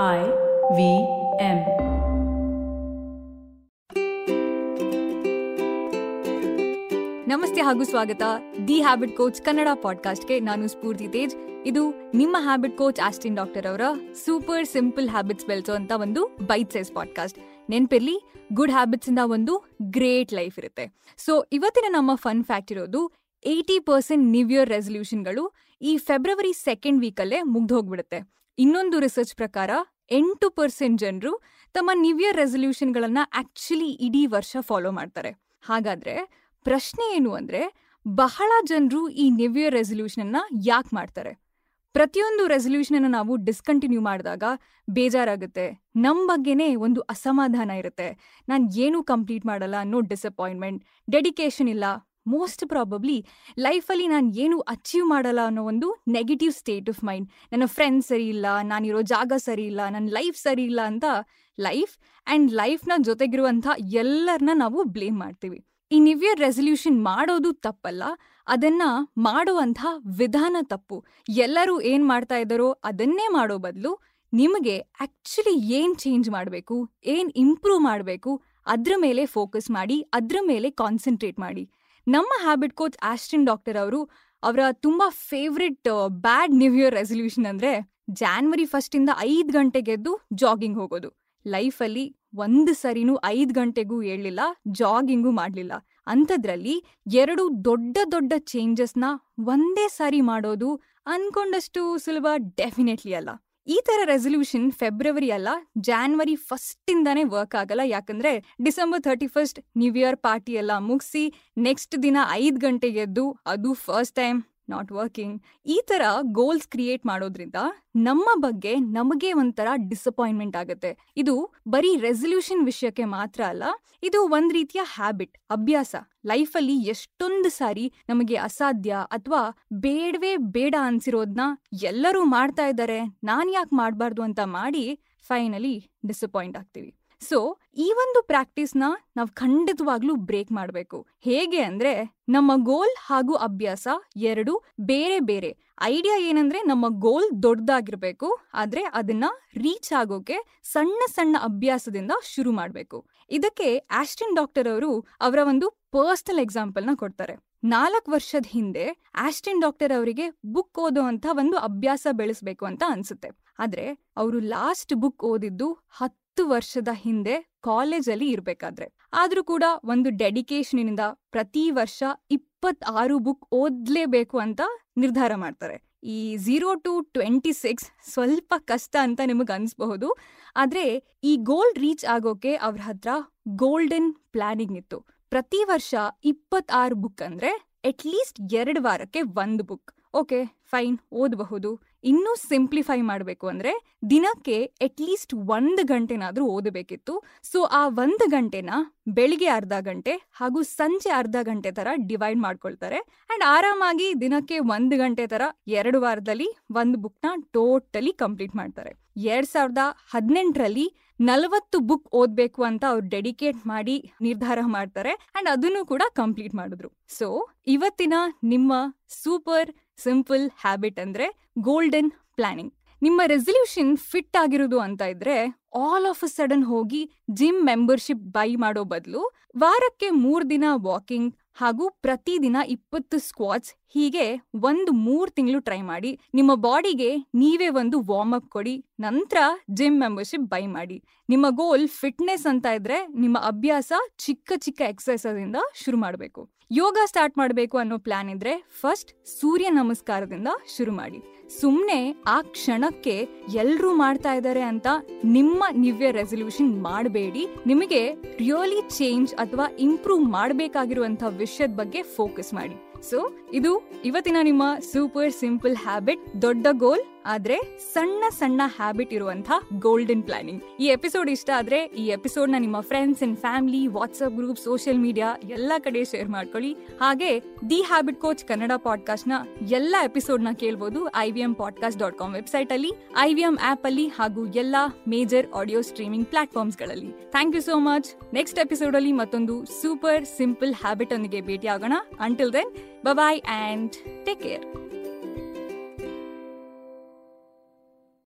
I V M. ನಮಸ್ತೆ ಹಾಗೂ ಸ್ವಾಗತ. ದಿ ಹ್ಯಾಬಿಟ್ ಕೋಚ್ ಕನ್ನಡ ಪಾಡ್ಕಾಸ್ಟ್ಗೆ ನಾನು ಸ್ಫೂರ್ತಿ ತೇಜ್. ಇದು ನಿಮ್ಮ ಹ್ಯಾಬಿಟ್ ಕೋಚ್ ಆಸ್ಟಿನ್ ಡಾಕ್ಟರ್ ಅವರ ಸೂಪರ್ ಸಿಂಪಲ್ ಹ್ಯಾಬಿಟ್ಸ್ ಬೆಳೆಸೋ ಅಂತ ಒಂದು ಬೈಟ್ ಸೈಸ್ ಪಾಡ್ಕಾಸ್ಟ್ ನೆನ್ಪಿರ್ಲಿ ಗುಡ್ ಹ್ಯಾಬಿಟ್ಸ್ ಇಂದ ಒಂದು ಗ್ರೇಟ್ ಲೈಫ್ ಇರುತ್ತೆ. ಸೊ ಇವತ್ತಿನ ನಮ್ಮ ಫನ್ ಫ್ಯಾಕ್ಟ್ ಇರೋದು ಏಯ್ಟಿ ಪರ್ಸೆಂಟ್ ನ್ಯೂ ಇಯರ್ ರೆಸಲ್ಯೂಷನ್ಗಳು ಈ ಫೆಬ್ರವರಿ ಸೆಕೆಂಡ್ ವೀಕಲ್ಲೇ ಮುಗ್ದು ಹೋಗ್ಬಿಡುತ್ತೆ. ಇನ್ನೊಂದು ರಿಸರ್ಚ್ ಪ್ರಕಾರ, ಎಂಟು ಪರ್ಸೆಂಟ್ ಜನರು ತಮ್ಮ ನ್ಯೂ ಇಯರ್ ರೆಸಲ್ಯೂಷನ್ಗಳನ್ನ ಆಕ್ಚುಲಿ ಇಡೀ ವರ್ಷ ಫಾಲೋ ಮಾಡ್ತಾರೆ. ಹಾಗಾದ್ರೆ ಪ್ರಶ್ನೆ ಏನು ಅಂದ್ರೆ, ಬಹಳ ಜನರು ಈ ನ್ಯೂ ಇಯರ್ ರೆಸಲ್ಯೂಷನ್ ಅನ್ನ ಯಾಕೆ ಮಾಡ್ತಾರೆ? ಪ್ರತಿಯೊಂದು ರೆಸಲ್ಯೂಷನ್ ಅನ್ನ ನಾವು ಡಿಸ್ಕಂಟಿನ್ಯೂ ಮಾಡಿದಾಗ ಬೇಜಾರಾಗುತ್ತೆ. ನಮ್ಮ ಬಗ್ಗೆನೇ ಒಂದು ಅಸಮಾಧಾನ ಇರುತ್ತೆ. ನಾನು ಏನೂ ಕಂಪ್ಲೀಟ್ ಮಾಡಲ್ಲ ಅನ್ನೋ ಡಿಸಪಾಯಿಂಟ್ಮೆಂಟ್ ಡೆಡಿಕೇಶನ್ ಇಲ್ಲ. ಮೋಸ್ಟ್ ಪ್ರಾಬಬ್ಲಿ ಲೈಫಲ್ಲಿ ನಾನು ಏನು ಅಚೀವ್ ಮಾಡಲ್ಲ ಅನ್ನೋ ಒಂದು ನೆಗೆಟಿವ್ ಸ್ಟೇಟ್ ಆಫ್ ಮೈಂಡ್ ನನ್ನ ಫ್ರೆಂಡ್ಸ್ ಸರಿ ಇಲ್ಲ, ನಾನಿರೋ ಜಾಗ ಸರಿ ಇಲ್ಲ ನನ್ನ ಲೈಫ್ ಸರಿ ಇಲ್ಲ ಅಂತ ಲೈಫ್ ಆ್ಯಂಡ್ ಲೈಫ್ನ ಜೊತೆಗಿರುವಂಥ ಎಲ್ಲರನ್ನ ನಾವು ಬ್ಲೇಮ್ ಮಾಡ್ತೀವಿ. ಈ ನ್ಯೂ ಇಯರ್ ರೆಸಲ್ಯೂಷನ್ ಮಾಡೋದು ತಪ್ಪಲ್ಲ, ಅದನ್ನು ಮಾಡುವಂಥ ವಿಧಾನ ತಪ್ಪು. ಎಲ್ಲರೂ ಏನು ಮಾಡ್ತಾ ಇದ್ದಾರೋ ಅದನ್ನೇ ಮಾಡೋ ಬದಲು ನಿಮಗೆ ಆ್ಯಕ್ಚುಲಿ ಏನು ಚೇಂಜ್ ಮಾಡಬೇಕು, ಏನು ಇಂಪ್ರೂವ್ ಮಾಡಬೇಕು, ಅದ್ರ ಮೇಲೆ ಫೋಕಸ್ ಮಾಡಿ, ಅದ್ರ ಮೇಲೆ ಕಾನ್ಸಂಟ್ರೇಟ್ ಮಾಡಿ. ನಮ್ಮ ಹ್ಯಾಬಿಟ್ ಕೋಚ್ ಆಸ್ಟಿನ್ ಡಾಕ್ಟರ್ ಅವರು ಅವರ ತುಂಬಾ favourite bad new year resolution ಅಂದ್ರೆ ಜಾನ್ವರಿ ಫಸ್ಟಿಂದ ಐದು ಗಂಟೆಗೆದ್ದು ಜಾಗಿಂಗ್ ಹೋಗೋದು. ಲೈಫಲ್ಲಿ ಒಂದು ಸರಿನೂ ಐದು ಗಂಟೆಗೂ ಏಳಲಿಲ್ಲ ಜಾಗಿಂಗು ಮಾಡ್ಲಿಲ್ಲ. ಅಂಥದ್ರಲ್ಲಿ ಎರಡು ದೊಡ್ಡ ದೊಡ್ಡ ಚೇಂಜಸ್ನ ಒಂದೇ ಸಾರಿ ಮಾಡೋದು ಅನ್ಕೊಂಡಷ್ಟು ಸುಲಭ ಡೆಫಿನೆಟ್ಲಿ ಅಲ್ಲ. ಈ ತರ ರೆಸೊಲ್ಯೂಷನ್ ಫೆಬ್ರವರಿ ಅಲ್ಲ ಜಾನ್ವರಿ ಫಸ್ಟ್ ಇಂದಾನೇ ವರ್ಕ್ ಆಗಲ್ಲ. ಯಾಕಂದ್ರೆ December thirty first new year party ಎಲ್ಲ ಮುಗಿಸಿ ನೆಕ್ಸ್ಟ್ ದಿನ ಐದು ಗಂಟೆಗೆ ಎದ್ದು, ಅದು ಫಸ್ಟ್ ಟೈಮ್ ನಾಟ್ ವರ್ಕಿಂಗ್ ಈ ಥರ ಗೋಲ್ಸ್ ಕ್ರಿಯೇಟ್ ಮಾಡೋದ್ರಿಂದ ನಮ್ಮ ಬಗ್ಗೆ ನಮಗೆ ಒಂಥರ ಡಿಸಪಾಯಿಂಟ್ಮೆಂಟ್ ಆಗುತ್ತೆ. ಇದು ಬರೀ ರೆಸೊಲ್ಯೂಷನ್ ವಿಷಯಕ್ಕೆ ಮಾತ್ರ ಅಲ್ಲ, ಇದು ಒಂದ್ ರೀತಿಯ ಹ್ಯಾಬಿಟ್ ಅಭ್ಯಾಸ. ಲೈಫಲ್ಲಿ ಎಷ್ಟೊಂದು ಸಾರಿ ನಮಗೆ ಅಸಾಧ್ಯ ಅಥವಾ ಬೇಡವೇ ಬೇಡ ಅನ್ಸಿರೋದ್ನ ಎಲ್ಲರೂ ಮಾಡ್ತಾ ಇದ್ದಾರೆ, ನಾನು ಯಾಕೆ ಮಾಡಬಾರ್ದು ಅಂತ ಮಾಡಿ ಫೈನಲಿ ಡಿಸಪಾಯಿಂಟ್ ಆಗ್ತೀವಿ. ಸೊ ಈ ಒಂದು ಪ್ರಾಕ್ಟೀಸ್ನ ನಾವು ಖಂಡಿತವಾಗ್ಲೂ ಬ್ರೇಕ್ ಮಾಡಬೇಕು. ಹೇಗೆ ಅಂದ್ರೆ, ನಮ್ಮ ಗೋಲ್ ಹಾಗೂ ಅಭ್ಯಾಸ ಎರಡು ಬೇರೆ ಬೇರೆ. ಐಡಿಯಾ ಏನಂದ್ರೆ, ನಮ್ಮ ಗೋಲ್ ದೊಡ್ಡದಾಗಿರ್ಬೇಕು, ಆದ್ರೆ ಅದನ್ನ ರೀಚ್ ಆಗೋಕೆ ಸಣ್ಣ ಸಣ್ಣ ಅಭ್ಯಾಸದಿಂದ ಶುರು ಮಾಡಬೇಕು. ಇದಕ್ಕೆ ಆಸ್ಟಿನ್ ಡಾಕ್ಟರ್ ಅವರು ಅವರ ಒಂದು ಪರ್ಸನಲ್ ಎಕ್ಸಾಂಪಲ್ನ ಕೊಡ್ತಾರೆ. ನಾಲ್ಕು ವರ್ಷದ ಹಿಂದೆ ಆಸ್ಟಿನ್ ಡಾಕ್ಟರ್ ಅವರಿಗೆ ಬುಕ್ ಓದೋ ಅಂತ ಒಂದು ಅಭ್ಯಾಸ ಬೆಳೆಸಬೇಕು ಅಂತ ಅನ್ಸುತ್ತೆ. ಆದ್ರೆ, ಅವರು ಲಾಸ್ಟ್ ಬುಕ್ ಓದಿದ್ದು ಹತ್ತು ವರ್ಷದ ಹಿಂದೆ ಕಾಲೇಜಲ್ಲಿ ಇರಬೇಕಾದ್ರೆ. ಆದ್ರೂ ಕೂಡ ಒಂದು ಡೆಡಿಕೇಶನ್ ಇಂದ ಪ್ರತಿ ವರ್ಷ ಇಪ್ಪತ್ತಾರು ಬುಕ್ ಓದ್ಲೇಬೇಕು ಅಂತ ನಿರ್ಧಾರ ಮಾಡ್ತಾರೆ. ಈ ಝೀರೋ ಟು ಟ್ವೆಂಟಿ ಸಿಕ್ಸ್ ಸ್ವಲ್ಪ ಕಷ್ಟ ಅಂತ ನಿಮಗೆ ಅನಿಸ್ಬಹುದು. ಆದ್ರೆ ಈ ಗೋಲ್ ರೀಚ್ ಆಗೋಕೆ ಅವ್ರ ಹತ್ರ ಗೋಲ್ಡನ್ ಪ್ಲಾನಿಂಗ್ ಇತ್ತು. ಪ್ರತಿ ವರ್ಷ ಇಪ್ಪತ್ತಾರು ಬುಕ್ ಅಂದ್ರೆ ಅಟ್ಲೀಸ್ಟ್ ಎರಡು ವಾರಕ್ಕೆ ಒಂದು ಬುಕ್. ಓಕೆ, ಫೈನ್, ಓದಬಹುದು. ಇನ್ನೂ ಸಿಂಪ್ಲಿಫೈ ಮಾಡಬೇಕು ಅಂದ್ರೆ ದಿನಕ್ಕೆ ಅಟ್ಲೀಸ್ಟ್ ಒಂದು ಗಂಟೆನಾದರೂ ಓದಬೇಕಿತ್ತು. ಸೊ ಆ ಒಂದು ಗಂಟೆನ ಬೆಳಿಗ್ಗೆ ಅರ್ಧ ಗಂಟೆ ಹಾಗೂ ಸಂಜೆ ಅರ್ಧ ಗಂಟೆ ಥರ ಡಿವೈಡ್ ಮಾಡ್ಕೊಳ್ತಾರೆ. ಆ್ಯಂಡ್ ಆರಾಮಾಗಿ ದಿನಕ್ಕೆ ಒಂದು ಗಂಟೆ ಥರ ಎರಡು ವಾರದಲ್ಲಿ ಒಂದು ಬುಕ್ನ ಟೋಟಲಿ ಕಂಪ್ಲೀಟ್ ಮಾಡ್ತಾರೆ. ಎರಡು ಸಾವಿರದ ಹದಿನೆಂಟರಲ್ಲಿ ನಲವತ್ತು ಬುಕ್ ಓದ್ಬೇಕು ಅಂತ ಅವ್ರು ಡೆಡಿಕೇಟ್ ಮಾಡಿ ನಿರ್ಧಾರ ಮಾಡ್ತಾರೆ ಅಂಡ್ ಅದನ್ನು ಕೂಡ ಕಂಪ್ಲೀಟ್ ಮಾಡಿದ್ರು. ಸೊ ಇವತ್ತಿನ ನಿಮ್ಮ ಸೂಪರ್ ಸಿಂಪಲ್ ಹ್ಯಾಬಿಟ್ ಅಂದ್ರೆ ಗೋಲ್ಡನ್ ಪ್ಲಾನಿಂಗ್ ನಿಮ್ಮ ರೆಸಲ್ಯೂಷನ್ ಫಿಟ್ ಆಗಿರೋದು ಅಂತ ಇದ್ರೆ ಆಲ್ ಆಫ್ ಅ ಸಡನ್ ಹೋಗಿ ಜಿಮ್ ಮೆಂಬರ್ಶಿಪ್ ಬೈ ಮಾಡೋ ಬದಲು ವಾರಕ್ಕೆ ಮೂರ್ ದಿನ ವಾಕಿಂಗ್ ಹಾಗೂ ಪ್ರತಿದಿನ ಇಪ್ಪತ್ತು ಸ್ಕ್ವಾಟ್ಸ್ ಹೀಗೆ ಒಂದು ಮೂರು ತಿಂಗಳು ಟ್ರೈ ಮಾಡಿ. ನಿಮ್ಮ ಬಾಡಿಗೆ ನೀವೇ ಒಂದು ವಾರ್ಮ್ ಅಪ್ ಕೊಡಿ. ನಂತರ ಜಿಮ್ ಮೆಂಬರ್ಶಿಪ್ ಬೈ ಮಾಡಿ. ನಿಮ್ಮ ಗೋಲ್ ಫಿಟ್ನೆಸ್ ಅಂತ ಇದ್ರೆ ನಿಮ್ಮ ಅಭ್ಯಾಸ ಚಿಕ್ಕ ಚಿಕ್ಕ ಎಕ್ಸರ್ಸೈಸ್ ಇಂದ ಶುರು ಮಾಡಬೇಕು. ಯೋಗ ಸ್ಟಾರ್ಟ್ ಮಾಡಬೇಕು ಅನ್ನೋ ಪ್ಲಾನ್ ಇದ್ರೆ ಫಸ್ಟ್ ಸೂರ್ಯ ನಮಸ್ಕಾರದಿಂದ ಶುರು ಮಾಡಿ. ಸುಮ್ನೆ ಆ ಕ್ಷಣಕ್ಕೆ ಎಲ್ಲರೂ ಮಾಡ್ತಾ ಇದ್ದಾರೆ ಅಂತ ನಿಮ್ಮ ನಿವ್ಯ ರೆಸೊಲ್ಯೂಷನ್ ರೆಸಲ್ಯೂಷನ್ ಮಾಡಬೇಡಿ. ನಿಮಗೆ ರಿಯಲಿ ಚೇಂಜ್ ಅಥವಾ ಇಂಪ್ರೂವ್ ಮಾಡಬೇಕಾಗಿರುವಂತಹ ವಿಷಯದ ಬಗ್ಗೆ ಫೋಕಸ್ ಮಾಡಿ. ಸೊ ಇದು ಇವತ್ತಿನ ನಿಮ್ಮ ಸೂಪರ್ ಸಿಂಪಲ್ ಹ್ಯಾಬಿಟ್ ದೊಡ್ಡ ಗೋಲ್ ಆದ್ರೆ ಸಣ್ಣ ಸಣ್ಣ ಹ್ಯಾಬಿಟ್ ಇರುವಂತಹ ಗೋಲ್ಡನ್ ಪ್ಲಾನಿಂಗ್ ಈ ಎಪಿಸೋಡ್ ಇಷ್ಟ ಆದ್ರೆ ಈ ಎಪಿಸೋಡ್ನ ನಿಮ್ಮ friends and family WhatsApp group social media ಎಲ್ಲಾ ಕಡೆ ಶೇರ್ ಮಾಡ್ಕೊಳ್ಳಿ. ಹಾಗೆ ದಿ ಹ್ಯಾಬಿಟ್ ಕೋಚ್ ಕನ್ನಡ ಪಾಡ್ಕಾಸ್ಟ್ನ ಎಲ್ಲಾ ಎಪಿಸೋಡ್ನ ಕೇಳಬಹುದು I V M podcast dot com website ಅಲ್ಲಿ ಐ ವಿ ಎಂ ಆಪ್ ಅಲ್ಲಿ ಹಾಗೂ ಎಲ್ಲಾ major audio streaming ಪ್ಲಾಟ್ಫಾರ್ಮ್ಸ್ಗಳಲ್ಲಿ. Thank you so much next episode ಅಲ್ಲಿ ಮತ್ತೊಂದು ಸೂಪರ್ ಸಿಂಪಲ್ ಹ್ಯಾಬಿಟ್ ಒಂದಿಗೆ ಭೇಟಿ ಆಗೋಣ until then Bye bye and take care.